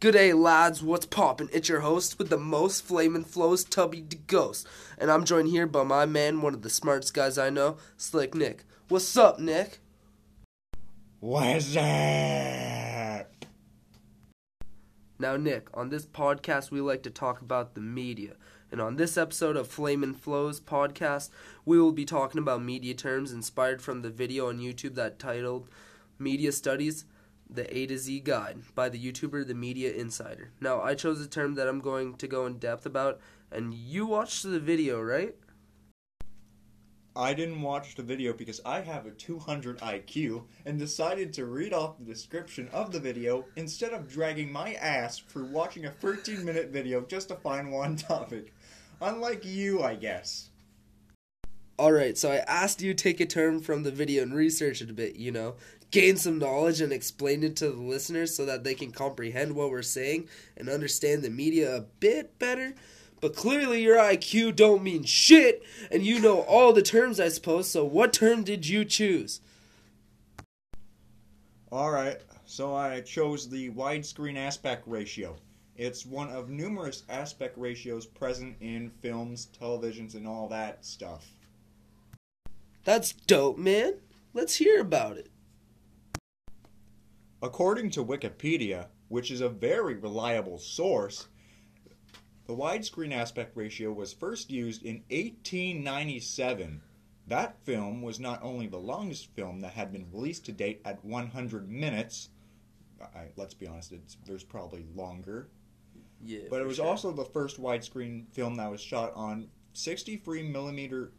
Good day, lads. What's poppin'? It's your host with the most flamin' flows, Tubby the Ghost. And I'm joined here by my man, one of the smartest guys I know, Slick Nick. What's up, Nick? What's up? Now, Nick, on this podcast, we like to talk about the media. And on this episode of Flamin' Flows podcast, we will be talking about media terms inspired from the video on YouTube that titled Media Studies the A to Z Guide by the YouTuber The Media Insider. Now, I chose a term that I'm going to go in depth about, and you watched the video, right? I didn't watch the video because I have a 200 IQ and decided to read off the description of the video instead of dragging my ass for watching a 13 minute video just to find one topic. Unlike you, I guess. Alright, so I asked you take a term from the video and research it a bit, you know, gain some knowledge and explain it to the listeners so that they can comprehend what we're saying and understand the media a bit better. But clearly your IQ don't mean shit and you know all the terms I suppose. So what term did you choose? Alright, so I chose the widescreen aspect ratio. It's one of numerous aspect ratios present in films, televisions, and all that stuff. That's dope, man. Let's hear about it. According to Wikipedia, which is a very reliable source, the widescreen aspect ratio was first used in 1897. That film was not only the longest film that had been released to date at 100 minutes. I, let's be honest, there's probably longer. Yeah. But it was sure. also the first widescreen film that was shot on 63 millimeter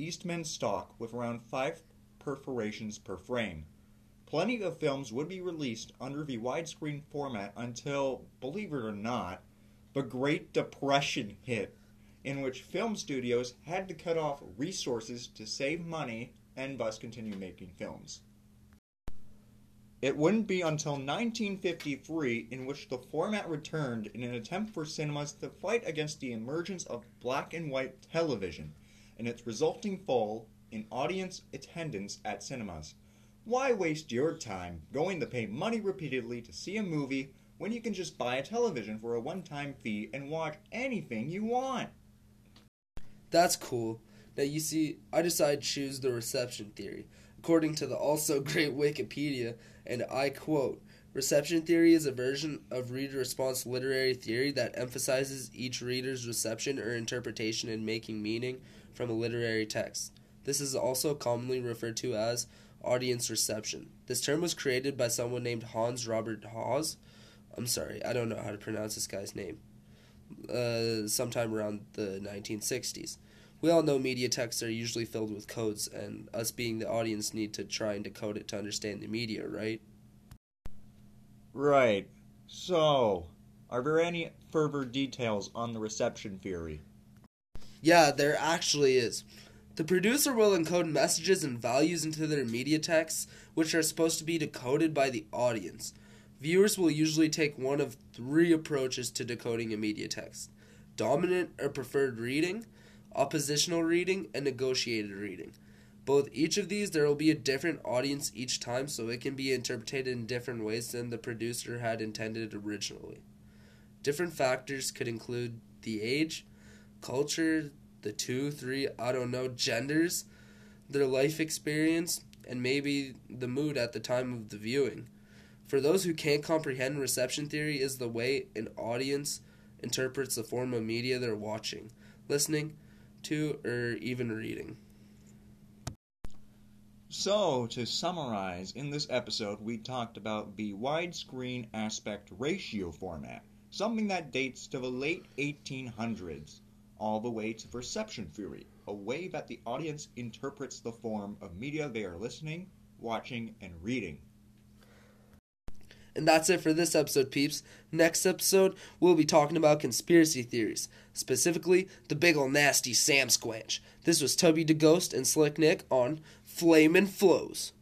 Eastman stock with around five perforations per frame. Plenty of films would be released under the widescreen format until, believe it or not, the Great Depression hit, in which film studios had to cut off resources to save money and thus continue making films. It wouldn't be until 1953 in which the format returned in an attempt for cinemas to fight against the emergence of black and white television and its resulting fall in audience attendance at cinemas. Why waste your time going to pay money repeatedly to see a movie when you can just buy a television for a one time fee and watch anything you want? That's cool. Now you see, I decided to choose the reception theory. According to the also great Wikipedia, and I quote, Reception theory is a version of reader response literary theory that emphasizes each reader's reception or interpretation in making meaning from a literary text. This is also commonly referred to as audience reception. This term was created by someone named Hans Robert Hawes. I'm sorry, I don't know how to pronounce this guy's name. Uh, sometime around the 1960s. We all know media texts are usually filled with codes, and us being the audience need to try and decode it to understand the media, right? Right. So, are there any further details on the reception theory? Yeah, there actually is. The producer will encode messages and values into their media texts, which are supposed to be decoded by the audience. Viewers will usually take one of three approaches to decoding a media text dominant or preferred reading, oppositional reading, and negotiated reading. Both each of these, there will be a different audience each time, so it can be interpreted in different ways than the producer had intended originally. Different factors could include the age, culture, the two, three, I don't know, genders, their life experience, and maybe the mood at the time of the viewing. For those who can't comprehend, reception theory is the way an audience interprets the form of media they're watching, listening to, or even reading. So, to summarize, in this episode we talked about the widescreen aspect ratio format, something that dates to the late 1800s, all the way to reception theory, a way that the audience interprets the form of media they are listening, watching, and reading. And that's it for this episode, peeps. Next episode, we'll be talking about conspiracy theories, specifically the big ol' nasty Sam Squanch. This was Tubby the Ghost and Slick Nick on Flamin' Flows.